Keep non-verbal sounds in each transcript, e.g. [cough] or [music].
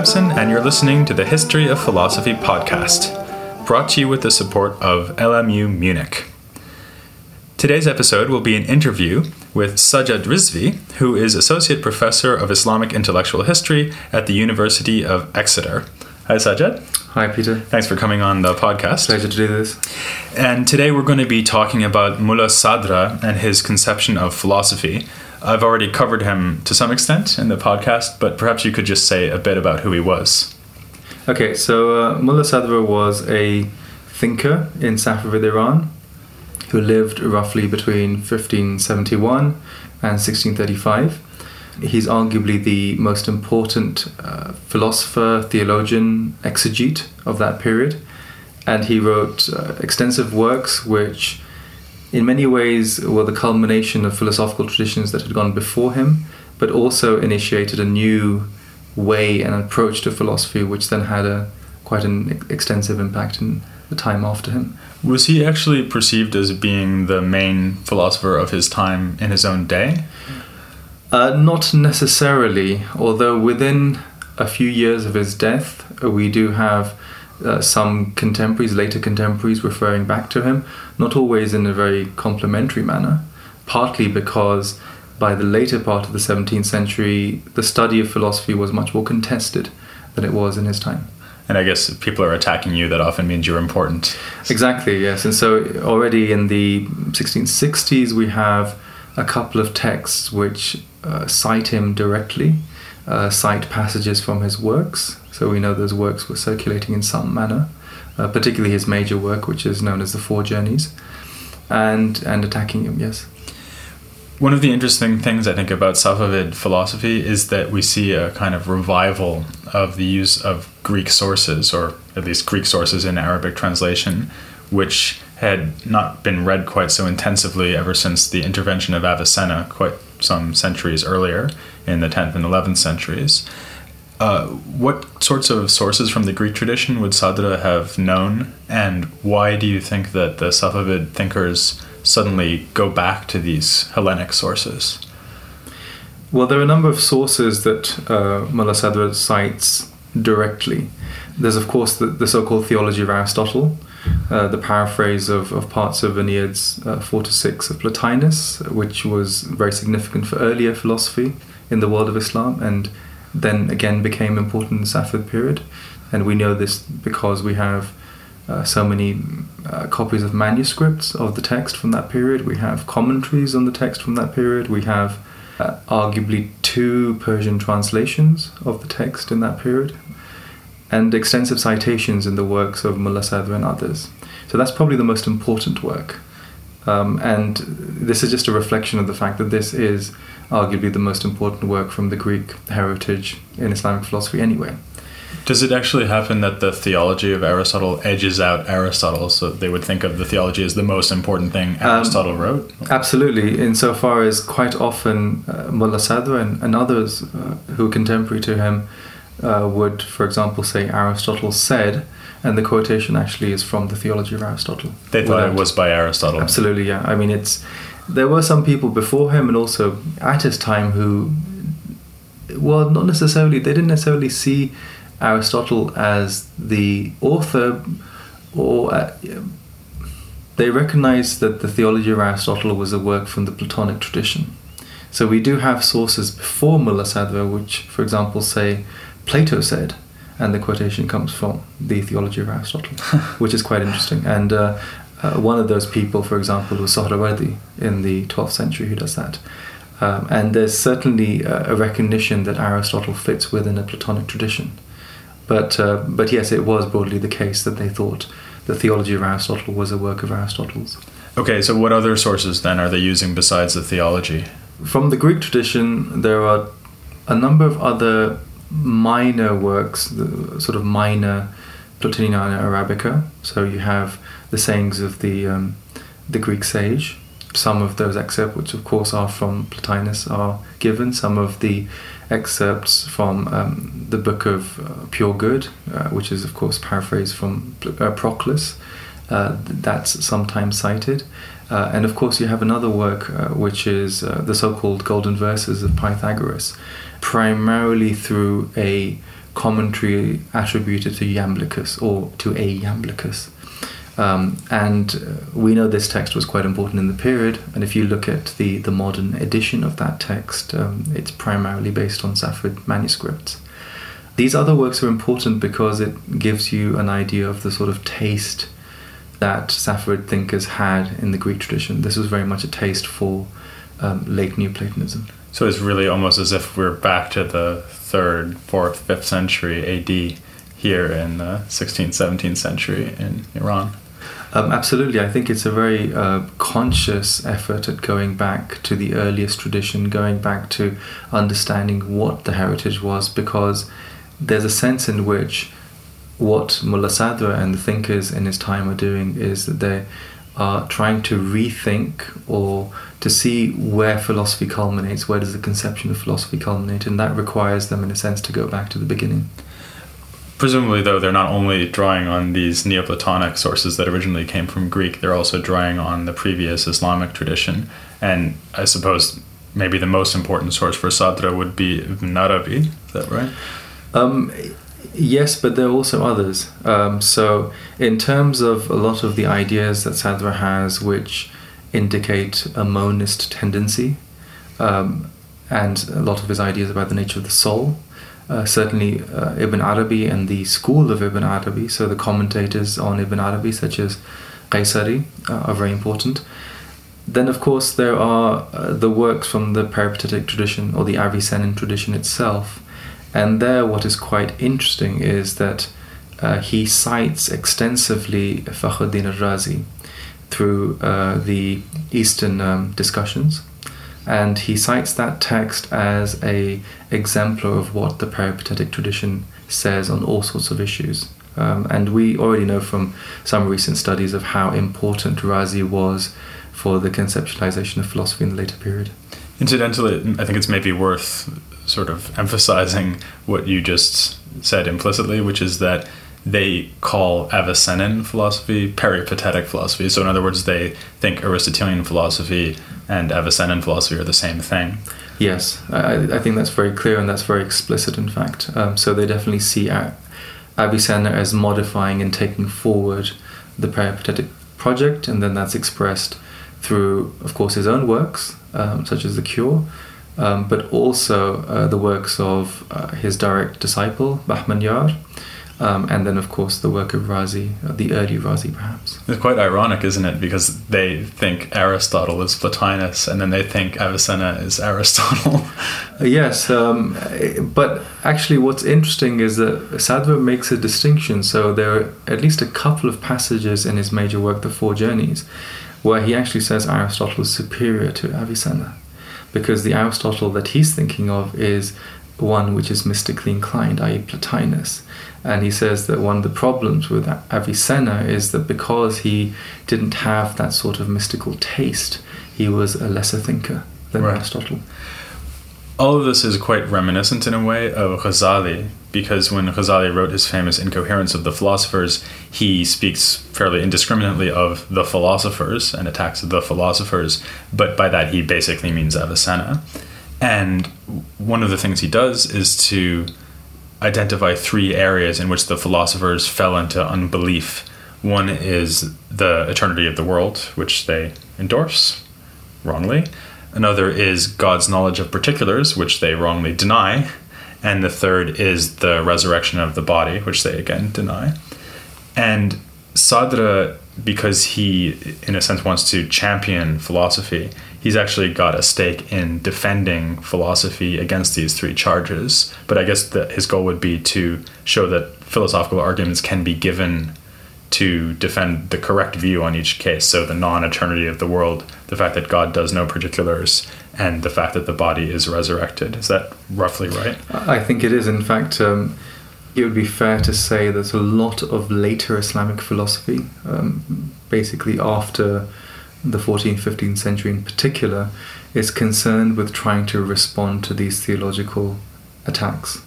Adamson, and you're listening to the History of Philosophy podcast, brought to you with the support of LMU Munich. Today's episode will be an interview with Sajjad Rizvi, who is Associate Professor of Islamic Intellectual History at the University of Exeter. Hi, Sajjad. Hi, Peter. Thanks for coming on the podcast. Pleasure to do this. And today we're going to be talking about Mullah Sadra and his conception of philosophy. I've already covered him to some extent in the podcast, but perhaps you could just say a bit about who he was. Okay, so uh, Mullah Sadra was a thinker in Safavid Iran who lived roughly between 1571 and 1635 He's arguably the most important uh, philosopher, theologian, exegete of that period. And he wrote uh, extensive works which, in many ways, were the culmination of philosophical traditions that had gone before him, but also initiated a new way and approach to philosophy, which then had a quite an extensive impact in the time after him. Was he actually perceived as being the main philosopher of his time in his own day? Uh, not necessarily, although within a few years of his death, we do have uh, some contemporaries, later contemporaries, referring back to him, not always in a very complimentary manner, partly because by the later part of the 17th century, the study of philosophy was much more contested than it was in his time. And I guess if people are attacking you, that often means you're important. Exactly, yes. And so already in the 1660s, we have a couple of texts which uh, cite him directly, uh, cite passages from his works. So we know those works were circulating in some manner, uh, particularly his major work, which is known as the Four Journeys, and and attacking him. Yes. One of the interesting things I think about Safavid philosophy is that we see a kind of revival of the use of Greek sources, or at least Greek sources in Arabic translation, which had not been read quite so intensively ever since the intervention of Avicenna, quite some centuries earlier in the 10th and 11th centuries. Uh, what sorts of sources from the Greek tradition would Sadra have known, and why do you think that the Safavid thinkers suddenly go back to these Hellenic sources? Well, there are a number of sources that uh, Mullah Sadra cites directly. There's, of course, the, the so called theology of Aristotle, uh, the paraphrase of, of parts of Enneads uh, 4 to 6 of Plotinus, which was very significant for earlier philosophy in the world of Islam and then again became important in the Safavid period. And we know this because we have uh, so many uh, copies of manuscripts of the text from that period. We have commentaries on the text from that period. We have uh, arguably two Persian translations of the text in that period and extensive citations in the works of Mullah Sadra and others. So that's probably the most important work. Um, and this is just a reflection of the fact that this is arguably the most important work from the Greek heritage in Islamic philosophy, anyway. Does it actually happen that the theology of Aristotle edges out Aristotle, so they would think of the theology as the most important thing um, Aristotle um, wrote? Absolutely, insofar as quite often uh, Mullah Sadra and, and others uh, who are contemporary to him uh, would, for example, say Aristotle said, and the quotation actually is from the Theology of Aristotle. They thought it was by Aristotle. Absolutely, yeah. I mean, it's there were some people before him and also at his time who, well, not necessarily. They didn't necessarily see Aristotle as the author, or uh, they recognized that the Theology of Aristotle was a work from the Platonic tradition. So we do have sources before Mullah Sadra, which, for example, say Plato said, and the quotation comes from the Theology of Aristotle, [laughs] which is quite interesting. And uh, uh, one of those people, for example, was Sohrawardi in the 12th century who does that. Um, and there's certainly a recognition that Aristotle fits within a Platonic tradition. But, uh, but yes, it was broadly the case that they thought the theology of Aristotle was a work of Aristotle's. Okay, so what other sources then are they using besides the theology? From the Greek tradition, there are a number of other minor works, the sort of minor Plotiniana Arabica. So you have the sayings of the um, the Greek sage. Some of those excerpts, which of course are from Plotinus, are given. Some of the excerpts from um, the Book of uh, Pure Good, uh, which is of course paraphrased from uh, Proclus, uh, that's sometimes cited. Uh, and of course, you have another work uh, which is the so called Golden Verses of Pythagoras, primarily through a commentary attributed to Iamblichus or to a Iamblichus. Um, and uh, we know this text was quite important in the period, and if you look at the, the modern edition of that text, um, it's primarily based on Safavid manuscripts. These other works are important because it gives you an idea of the sort of taste that Safavid thinkers had in the Greek tradition. This was very much a taste for um, late Neoplatonism. So it's really almost as if we're back to the third, fourth, fifth century AD here in the 16th, 17th century in Iran. Um, absolutely. I think it's a very uh, conscious effort at going back to the earliest tradition, going back to understanding what the heritage was, because there's a sense in which what Mullah Sadra and the thinkers in his time are doing is that they are trying to rethink or to see where philosophy culminates, where does the conception of philosophy culminate, and that requires them, in a sense, to go back to the beginning. Presumably, though, they're not only drawing on these Neoplatonic sources that originally came from Greek, they're also drawing on the previous Islamic tradition. And I suppose maybe the most important source for Sadra would be Ibn Arabi. Is that right? Um, yes, but there are also others. Um, so, in terms of a lot of the ideas that Sadra has, which indicate a monist tendency, um, and a lot of his ideas about the nature of the soul, uh, certainly uh, Ibn Arabi and the school of Ibn Arabi, so the commentators on Ibn Arabi, such as Qaisari, uh, are very important. Then, of course, there are uh, the works from the peripatetic tradition or the Avicennan tradition itself. And there, what is quite interesting is that uh, he cites extensively Fakhruddin al-Razi through the Eastern um, discussions and he cites that text as a exemplar of what the peripatetic tradition says on all sorts of issues. Um, and we already know from some recent studies of how important Razi was for the conceptualization of philosophy in the later period. Incidentally, I think it's maybe worth sort of emphasizing what you just said implicitly, which is that they call Avicennan philosophy peripatetic philosophy. So, in other words, they think Aristotelian philosophy and Avicennan philosophy are the same thing. Yes, I, I think that's very clear and that's very explicit, in fact. Um, so, they definitely see Avicenna as modifying and taking forward the peripatetic project, and then that's expressed through, of course, his own works, um, such as The Cure. Um, but also uh, the works of uh, his direct disciple, Bahmanyar, um, and then, of course, the work of Razi, uh, the early Razi, perhaps. It's quite ironic, isn't it? Because they think Aristotle is Plotinus, and then they think Avicenna is Aristotle. [laughs] Uh, yes, um, but actually, what's interesting is that Sadra makes a distinction. So there are at least a couple of passages in his major work, The Four Journeys, where he actually says Aristotle is superior to Avicenna, because the Aristotle that he's thinking of is one which is mystically inclined, i.e., Plotinus. And he says that one of the problems with Avicenna is that because he didn't have that sort of mystical taste, he was a lesser thinker than right. Aristotle. All of this is quite reminiscent in a way of Ghazali, because when Ghazali wrote his famous Incoherence of the Philosophers, he speaks fairly indiscriminately of the philosophers and attacks the philosophers, but by that he basically means Avicenna. And one of the things he does is to identify three areas in which the philosophers fell into unbelief. One is the eternity of the world, which they endorse wrongly. Another is God's knowledge of particulars, which they wrongly deny. And the third is the resurrection of the body, which they again deny. And Sadra, because he, in a sense, wants to champion philosophy, he's actually got a stake in defending philosophy against these three charges. But I guess that his goal would be to show that philosophical arguments can be given to defend the correct view on each case. So the non eternity of the world, the fact that God does no particulars, and the fact that the body is resurrected. Is that roughly right? I think it is. In fact, um, it would be fair to say that a lot of later Islamic philosophy, um, basically after the 14th, 15th century in particular, is concerned with trying to respond to these theological attacks.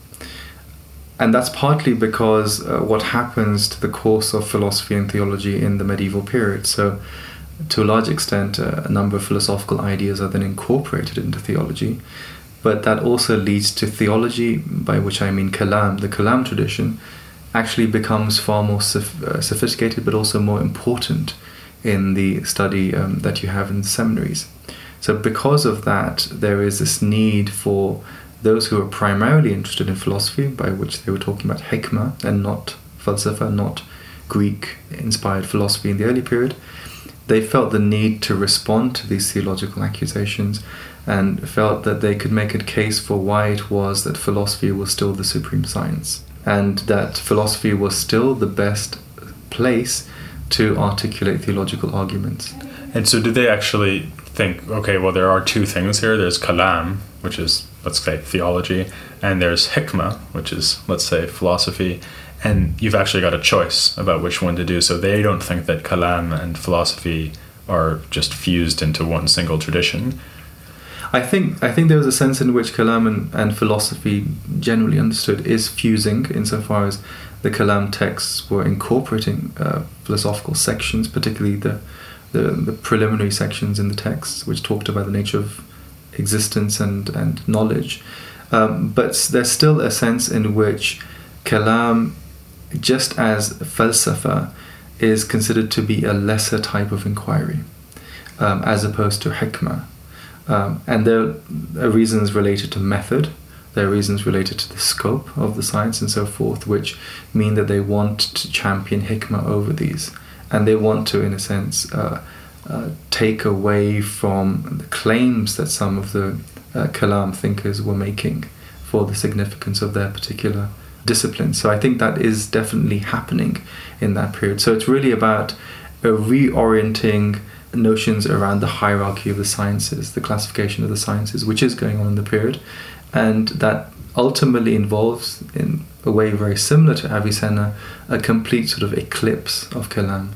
And that's partly because uh, what happens to the course of philosophy and theology in the medieval period. So, to a large extent, uh, a number of philosophical ideas are then incorporated into theology. but that also leads to theology, by which I mean Kalam, the Kalam tradition, actually becomes far more soph- uh, sophisticated but also more important in the study um, that you have in seminaries. So, because of that, there is this need for those who are primarily interested in philosophy, by which they were talking about hikmah and not falsafa, not Greek inspired philosophy in the early period, they felt the need to respond to these theological accusations and felt that they could make a case for why it was that philosophy was still the supreme science and that philosophy was still the best place to articulate theological arguments. And so, did they actually think, okay, well, there are two things here there's kalam, which is, let's say, theology, and there's hikmah, which is, let's say, philosophy, and you've actually got a choice about which one to do. So, they don't think that kalam and philosophy are just fused into one single tradition. I think I think there was a sense in which Kalam and, and philosophy, generally understood, is fusing insofar as the Kalam texts were incorporating uh, philosophical sections, particularly the, the, the preliminary sections in the texts, which talked about the nature of existence and and knowledge. Um, but there's still a sense in which Kalam, just as falsafa, is considered to be a lesser type of inquiry, um, as opposed to hikmah. Um, and there are reasons related to method, there are reasons related to the scope of the science and so forth, which mean that they want to champion hikmah over these. And they want to, in a sense, uh, uh, take away from the claims that some of the uh, Kalam thinkers were making for the significance of their particular discipline. So I think that is definitely happening in that period. So it's really about reorienting notions around the hierarchy of the sciences, the classification of the sciences, which is going on in the period, and that ultimately involves, in a way very similar to Avicenna, a complete sort of eclipse of Kalam.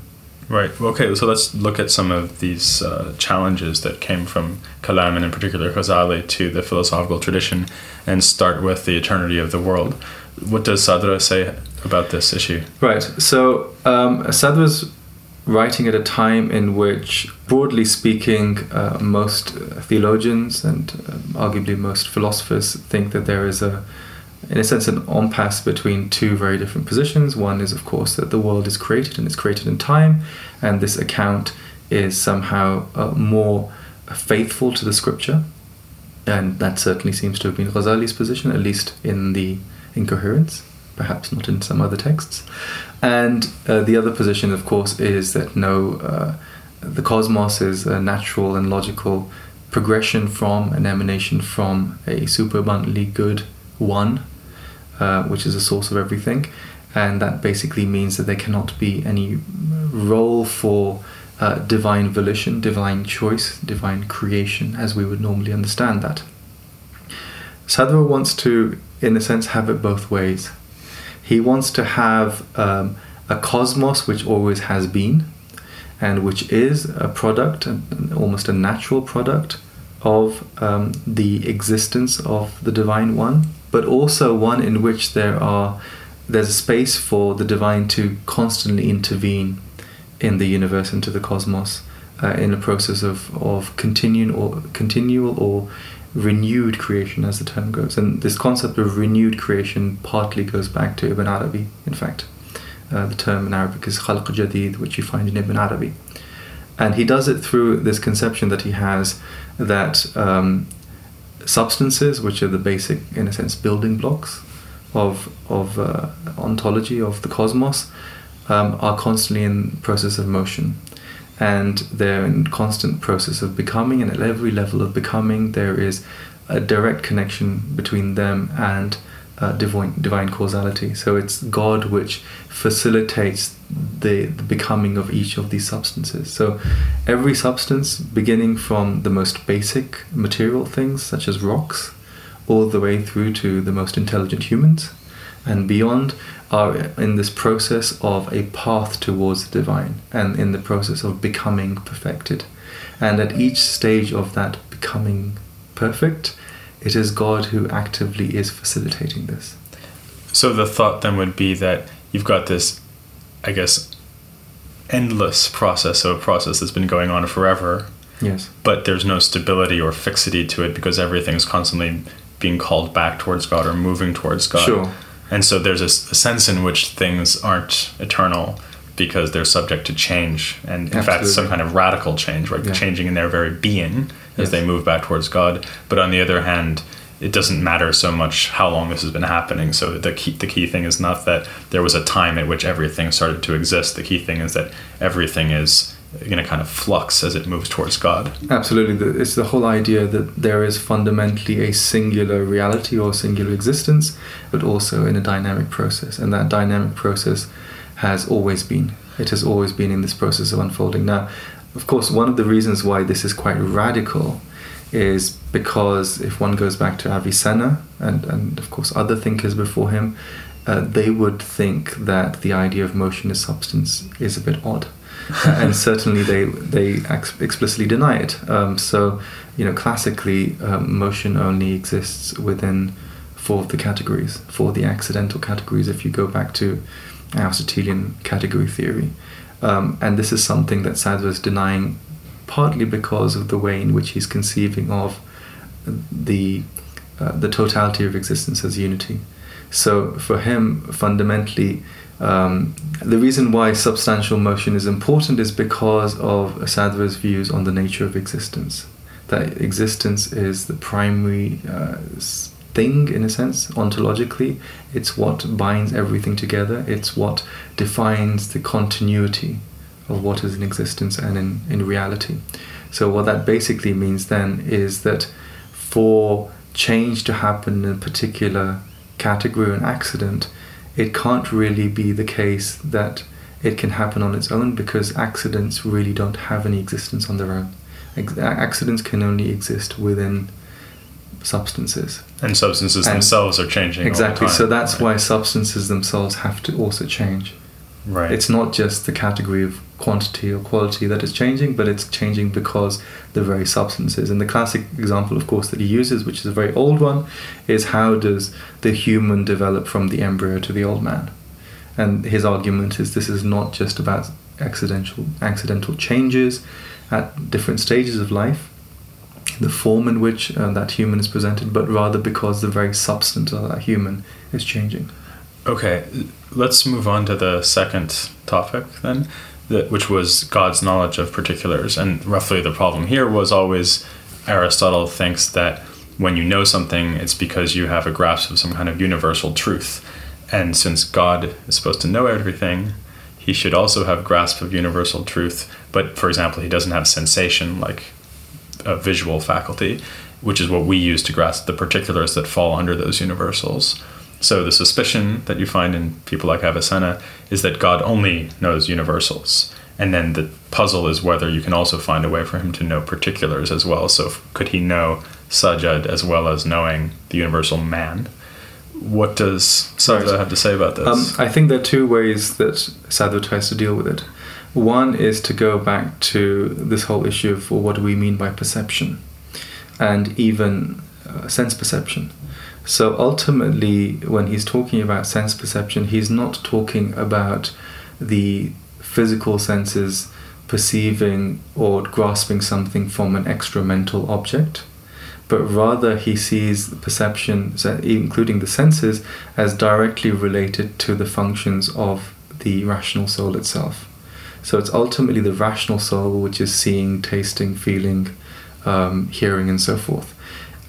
Right. Okay. So let's look at some of these uh, challenges that came from Kalam and in particular Ghazali to the philosophical tradition, and start with the eternity of the world. What does Sadra say about this issue? Right. So um, Sadra's writing at a time in which, broadly speaking, uh, most theologians and uh, arguably most philosophers think that there is a, in a sense, an impasse between two very different positions. One is, of course, that the world is created and it's created in time, and this account is somehow uh, more faithful to the scripture, and that certainly seems to have been Ghazali's position, at least in the incoherence perhaps not in some other texts. And uh, the other position, of course, is that no, uh, the cosmos is a natural and logical progression from an emanation from a superabundantly good one, uh, which is a source of everything. And that basically means that there cannot be any role for uh, divine volition, divine choice, divine creation, as we would normally understand that. Sadra wants to, in a sense, have it both ways. He wants to have um, a cosmos which always has been and which is a product, almost a natural product of um, the existence of the divine one, but also one in which there are there's a space for the divine to constantly intervene in the universe into the cosmos uh, in a process of, of continual or continual or renewed creation, as the term goes. And this concept of renewed creation partly goes back to Ibn Arabi, in fact. Uh, the term in Arabic is khalq jadid, which you find in Ibn Arabi. And he does it through this conception that he has that um, substances, which are the basic, in a sense, building blocks of, of uh, ontology of the cosmos, um, are constantly in process of motion and they're in constant process of becoming and at every level of becoming there is a direct connection between them and uh, divine divine causality. So it's god which facilitates the, the becoming of each of these substances. So every substance beginning from the most basic material things such as rocks all the way through to the most intelligent humans and beyond are in this process of a path towards the divine and in the process of becoming perfected. And at each stage of that becoming perfect, it is God who actively is facilitating this. So the thought then would be that you've got this, I guess, endless process, so a process that's been going on forever, Yes. but there's no stability or fixity to it because everything's constantly being called back towards God or moving towards God. Sure. And so there's a sense in which things aren't eternal because they're subject to change and in fact some kind of radical change, right? Yeah. Changing in their very being as Yes. they move back towards God. But on the other hand, it doesn't matter so much how long this has been happening. So the key, the key thing is not that there was a time at which everything started to exist. The key thing is that everything is in a kind of flux as it moves towards God. Absolutely. It's the whole idea that there is fundamentally a singular reality or singular existence, but also in a dynamic process. And that dynamic process has always been. It has always been in this process of unfolding. Now, of course, one of the reasons why this is quite radical is because if one goes back to Avicenna and, and of course other thinkers before him, uh, they would think that the idea of motion as substance is a bit odd. [laughs] and certainly they they ex- explicitly deny it. Um, so, you know, classically, um, motion only exists within four of the categories, four of the accidental categories. If you go back to Aristotelian category theory, um, and this is something that Sadra is denying, partly because of the way in which he's conceiving of the uh, the totality of existence as unity. So for him, fundamentally, um, the reason why substantial motion is important is because of Sadra's views on the nature of existence. That existence is the primary uh, thing, in a sense, ontologically. It's what binds everything together. It's what defines the continuity of what is in existence and in, in reality. So what that basically means then is that for change to happen in a particular category or an accident, it can't really be the case that it can happen on its own because accidents really don't have any existence on their own. Accidents can only exist within substances. And substances And- themselves are changing. the Exactly. time, So that's right? why substances themselves have to also change. Right. It's not just the category of quantity or quality that is changing, but it's changing because the very substances. And the classic example, of course, that he uses, which is a very old one, is how does the human develop from the embryo to the old man? And his argument is this is not just about accidental accidental changes at different stages of life, the form in which uh, that human is presented, but rather because the very substance of that human is changing. Okay, let's move on to the second topic then, that, which was God's knowledge of particulars. And roughly the problem here was always Aristotle thinks that when you know something, it's because you have a grasp of some kind of universal truth. And since God is supposed to know everything, he should also have grasp of universal truth. But for example, he doesn't have sensation like a visual faculty, which is what we use to grasp the particulars that fall under those universals. So the suspicion that you find in people like Avicenna is that God only knows universals. And then the puzzle is whether you can also find a way for him to know particulars as well. So could he know Sajjad as well as knowing the universal man? What does Sadra Right. have to say about this? Um, I think there are two ways that Sadra tries to deal with it. One is to go back to this whole issue of well, what do we mean by perception, and even uh, sense perception. So ultimately, when he's talking about sense perception, he's not talking about the physical senses perceiving or grasping something from an extramental object but rather he sees the perception, including the senses, as directly related to the functions of the rational soul itself. So it's ultimately the rational soul which is seeing, tasting, feeling, um, hearing, and so forth.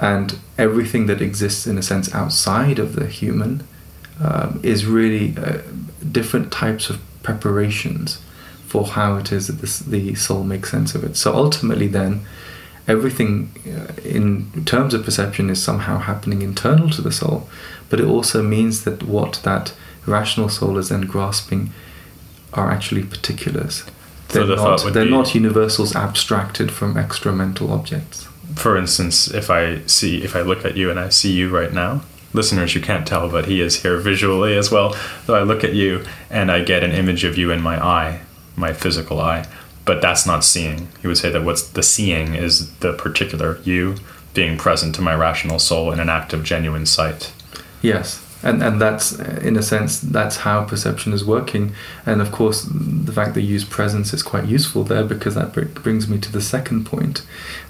And everything that exists, in a sense, outside of the human um, is really uh, different types of preparations for how it is that this, the soul makes sense of it. So ultimately, then, everything uh, in terms of perception is somehow happening internal to the soul, but it also means that what that rational soul is then grasping are actually particulars. They're, the not, they're be- not universals abstracted from extramental objects. For instance, if I see, if I look at you and I see you right now, listeners, you can't tell, but he is here visually as well. So I look at you and I get an image of you in my eye, my physical eye, but that's not seeing. He would say that what's the seeing is the particular you being present to my rational soul in an act of genuine sight. Yes, and and that's in a sense that's how perception is working and of course the fact that you use presence is quite useful there because that br- brings me to the second point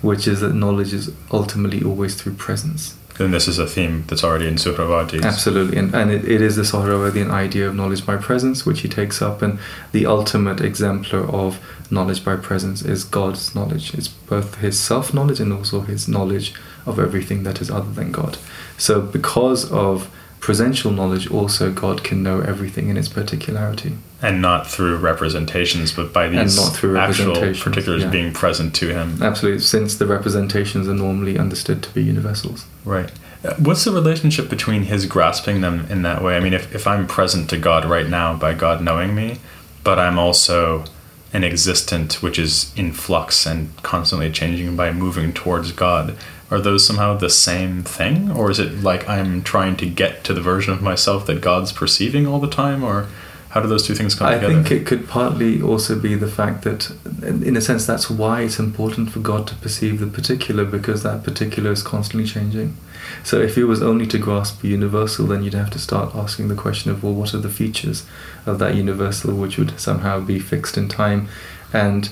which is that knowledge is ultimately always through presence And this is a theme that's already in Sohrawardi. Absolutely, and, and it, it is the Sohrawardian idea of knowledge by presence, which he takes up, and the ultimate exemplar of knowledge by presence is God's knowledge. It's both his self knowledge and also his knowledge of everything that is other than God. So, because of presential knowledge, also God can know everything in its particularity. And not through representations, but by these not through actual particulars yeah. being present to him. Absolutely, since the representations are normally understood to be universals. Right. Uh, What's the relationship between his grasping them in that way? I mean, if, if I'm present to God right now by God knowing me, but I'm also an existent which is in flux and constantly changing by moving towards God, are those somehow the same thing? Or is it like I'm trying to get to the version of myself that God's perceiving all the time? Or how do those two things come I together? I think it could partly also be the fact that, in a sense, that's why it's important for God to perceive the particular because that particular is constantly changing. So, if he was only to grasp the universal, then you'd have to start asking the question of, well, what are the features of that universal which would somehow be fixed in time? And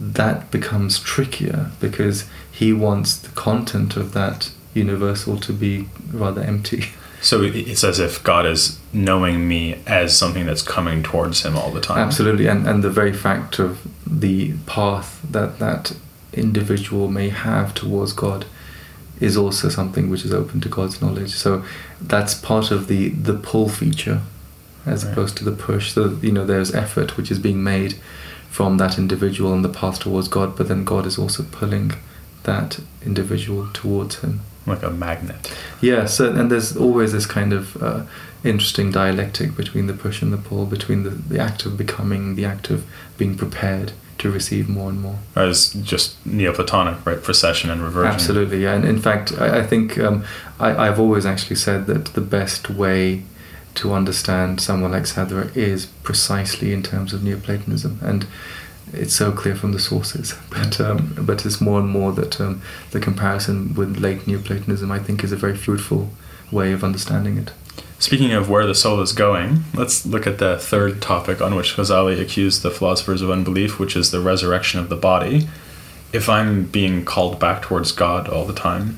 that becomes trickier because he wants the content of that universal to be rather empty. So it's as if God is knowing me as something that's coming towards him all the time. Absolutely, and, and the very fact of the path that that individual may have towards God is also something which is open to God's knowledge. So that's part of the the pull feature, as Right. opposed to the push. So you know, there's effort which is being made from that individual on the path towards God, but then God is also pulling that individual towards Him. Like a magnet. Yeah, so and there's always this kind of uh, interesting dialectic between the push and the pull, between the, the act of becoming, the act of being prepared to receive more and more. As just Neoplatonic, right? Procession and reversion. Absolutely, yeah. And in fact, I, I think um, I, I've always actually said that the best way to understand someone like Sadra is precisely in terms of Neoplatonism, and it's so clear from the sources. [laughs] But um, but it's more and more that um, the comparison with late Neoplatonism, I think, is a very fruitful way of understanding it. Speaking of where the soul is going, let's look at the third topic on which Ghazali accused the philosophers of unbelief, which is the resurrection of the body. If I'm being called back towards God all the time,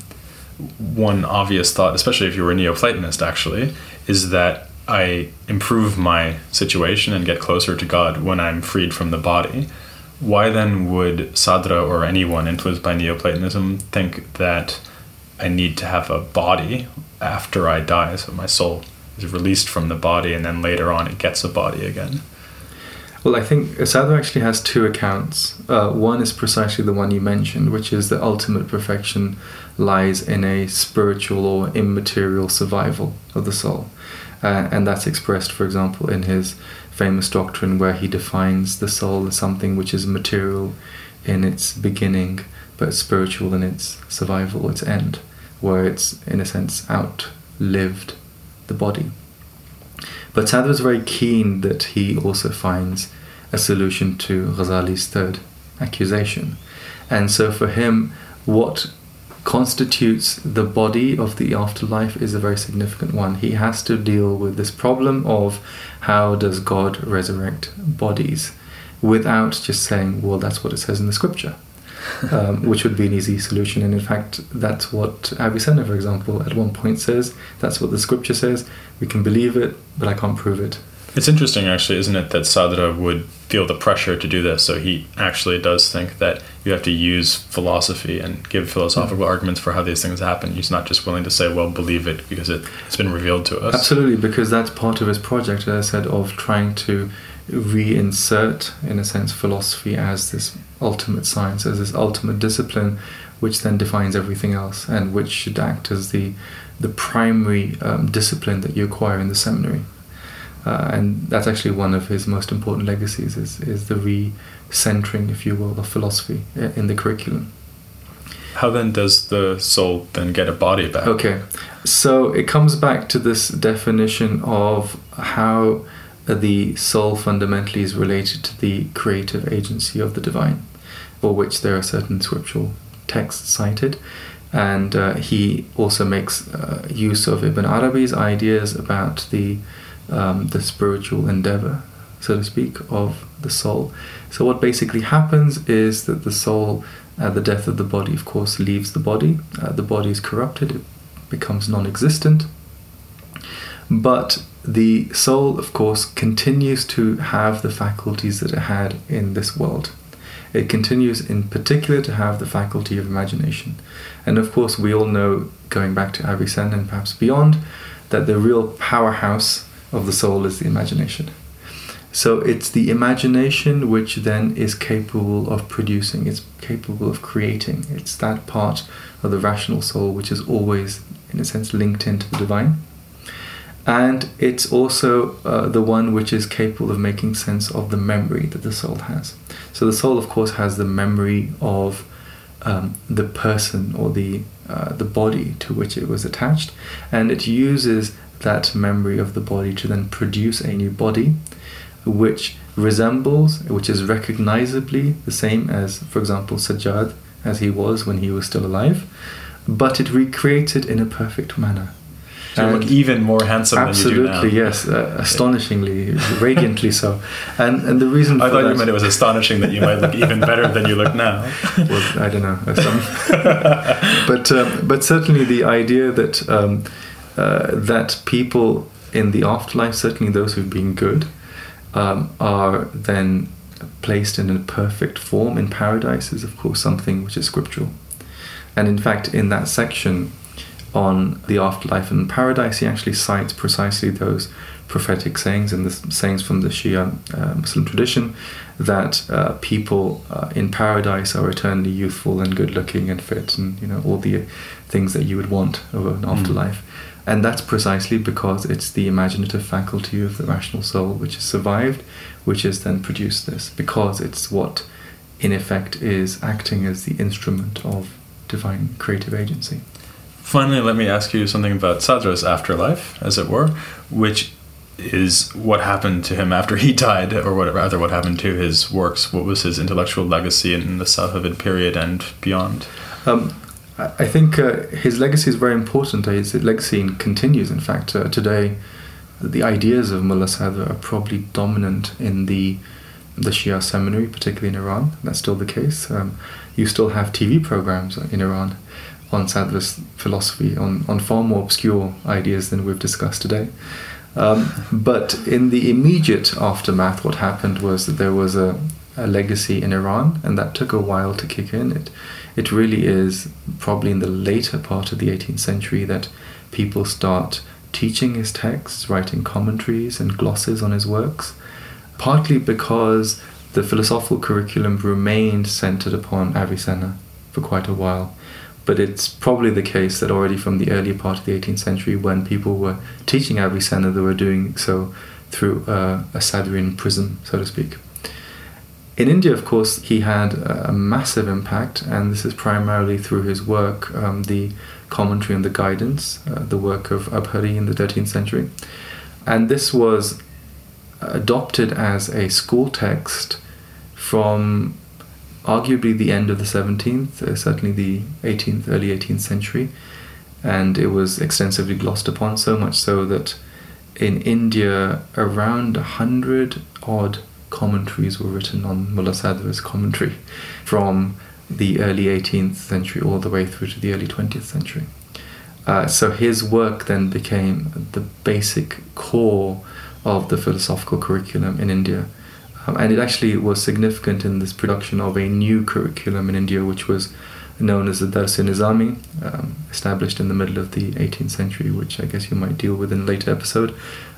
one obvious thought, especially if you were a Neoplatonist actually, is that I improve my situation and get closer to God when I'm freed from the body. Why then would Sadra or anyone influenced by Neoplatonism think that I need to have a body after I die, so my soul is released from the body, and then later on it gets a body again. Well, I think Sadra actually has two accounts. Uh, one is precisely the one you mentioned, which is that ultimate perfection lies in a spiritual or immaterial survival of the soul. Uh, and that's expressed, for example, in his famous doctrine where he defines the soul as something which is material in its beginning, but spiritual in its survival, its end, where it's, in a sense, outlived the body. But Sadra is very keen that he also finds a solution to Ghazali's third accusation. And so for him, what constitutes the body of the afterlife is a very significant one. He has to deal with this problem of how does God resurrect bodies without just saying, well, that's what it says in the scripture. [laughs] um, which would be an easy solution. And in fact, that's what Avicenna, for example, at one point says. That's what the scripture says. We can believe it, but I can't prove it. It's interesting, actually, isn't it, that Sadra would feel the pressure to do this. So he actually does think that you have to use philosophy and give philosophical arguments for how these things happen. He's not just willing to say, well, believe it because it, it's been revealed to us. Absolutely, because that's part of his project, as I said, of trying to reinsert, in a sense, philosophy as this ultimate science, as this ultimate discipline, which then defines everything else, and which should act as the the primary um, discipline that you acquire in the seminary. Uh, and that's actually one of his most important legacies is, is the re-centering, if you will, of philosophy in the curriculum. How then does the soul then get a body back? Okay, so it comes back to this definition of how the soul fundamentally is related to the creative agency of the divine, for which there are certain scriptural texts cited. And uh, he also makes uh, use of Ibn Arabi's ideas about the, um, the spiritual endeavor, so to speak, of the soul. So, what basically happens is that the soul, at the death of the body, of course, leaves the body. Uh, the body is corrupted, it becomes non existent. But the soul, of course, continues to have the faculties that it had in this world. It continues, in particular, to have the faculty of imagination. And of course, we all know, going back to Avicenna and perhaps beyond, that the real powerhouse of the soul is the imagination. So it's the imagination which then is capable of producing, it's capable of creating. It's that part of the rational soul which is always, in a sense, linked into the divine and it's also uh, the one which is capable of making sense of the memory that the soul has. So the soul, of course, has the memory of um, the person or the uh, the body to which it was attached, and it uses that memory of the body to then produce a new body, which resembles, which is recognizably the same as, for example, Sajjad as he was when he was still alive, but it recreated in a perfect manner. You look even more handsome absolutely, yes, uh, astonishingly, radiantly so. And and the reason I thought that, you meant it was astonishing that you might look even better than you look now. [laughs] well, I don't know, [laughs] [laughs] but um, but certainly the idea that um, uh, that people in the afterlife, certainly those who've been good, um, are then placed in a perfect form in paradise is of course something which is scriptural. And in fact, in that section on the afterlife and paradise, he actually cites precisely those prophetic sayings and the sayings from the Shia uh, Muslim tradition that uh, people uh, in paradise are eternally youthful and good looking and fit and you know all the things that you would want of an mm. afterlife. Mm. And that's precisely because it's the imaginative faculty of the rational soul which has survived, which has then produced this, because it's what, in effect, is acting as the instrument of divine creative agency. Finally, let me ask you something about Sadra's afterlife, as it were, which is what happened to him after he died, or what, rather, what happened to his works. What was his intellectual legacy in the Safavid period and beyond? Um, I think uh, his legacy is very important. His legacy continues. In fact, uh, today, the ideas of Mullah Sadr are probably dominant in the the Shia seminary, particularly in Iran. That's still the case. Um, you still have TV programs in Iran on Sadr's philosophy, on, on far more obscure ideas than we've discussed today. Um, but in the immediate aftermath, what happened was that there was a, a legacy in Iran, and that took a while to kick in. It, it really is probably in the later part of the 18th century that people start teaching his texts, writing commentaries and glosses on his works, partly because the philosophical curriculum remained centered upon Avicenna for quite a while. But it's probably the case that already from the earlier part of the 18th century, when people were teaching Avicenna, they were doing so through uh, a Sadrian prism, so to speak. In India, of course, he had a massive impact, and this is primarily through his work, um, the commentary and the guidance, uh, the work of Abhari in the 13th century. And this was adopted as a school text from arguably the end of the 17th, uh, certainly the 18th, early 18th century, and it was extensively glossed upon, so much so that in India, around a hundred odd commentaries were written on Mullah Sadr's commentary from the early 18th century all the way through to the early 20th century. Uh, so his work then became the basic core of the philosophical curriculum in India um, and it actually was significant in this production of a new curriculum in India, which was known as the Dars Nizami, um, established in the middle of the 18th century, which I guess you might deal with in a later episode.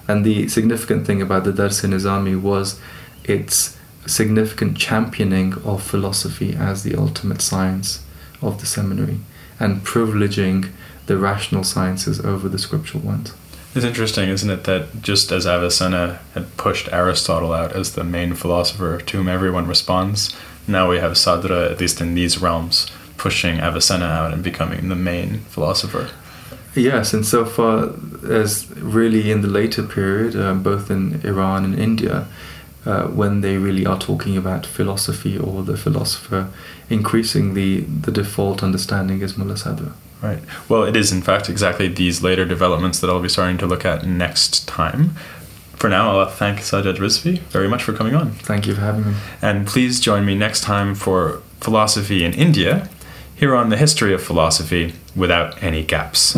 And the significant thing about the Dars Nizami was its significant championing of philosophy as the ultimate science of the seminary and privileging the rational sciences over the scriptural ones. It's interesting, isn't it, that just as Avicenna had pushed Aristotle out as the main philosopher to whom everyone responds, now we have Sadra, at least in these realms, pushing Avicenna out and becoming the main philosopher. Yes, and so far as really in the later period, um, both in Iran and India, uh, when they really are talking about philosophy or the philosopher, increasingly the default understanding is Mulla. Right. Well, it is in fact exactly these later developments that I'll be starting to look at next time. For now, I'll thank Sajjad Rizvi very much for coming on. Thank you for having me. And please join me next time for Philosophy in India, here on the history of philosophy without any gaps.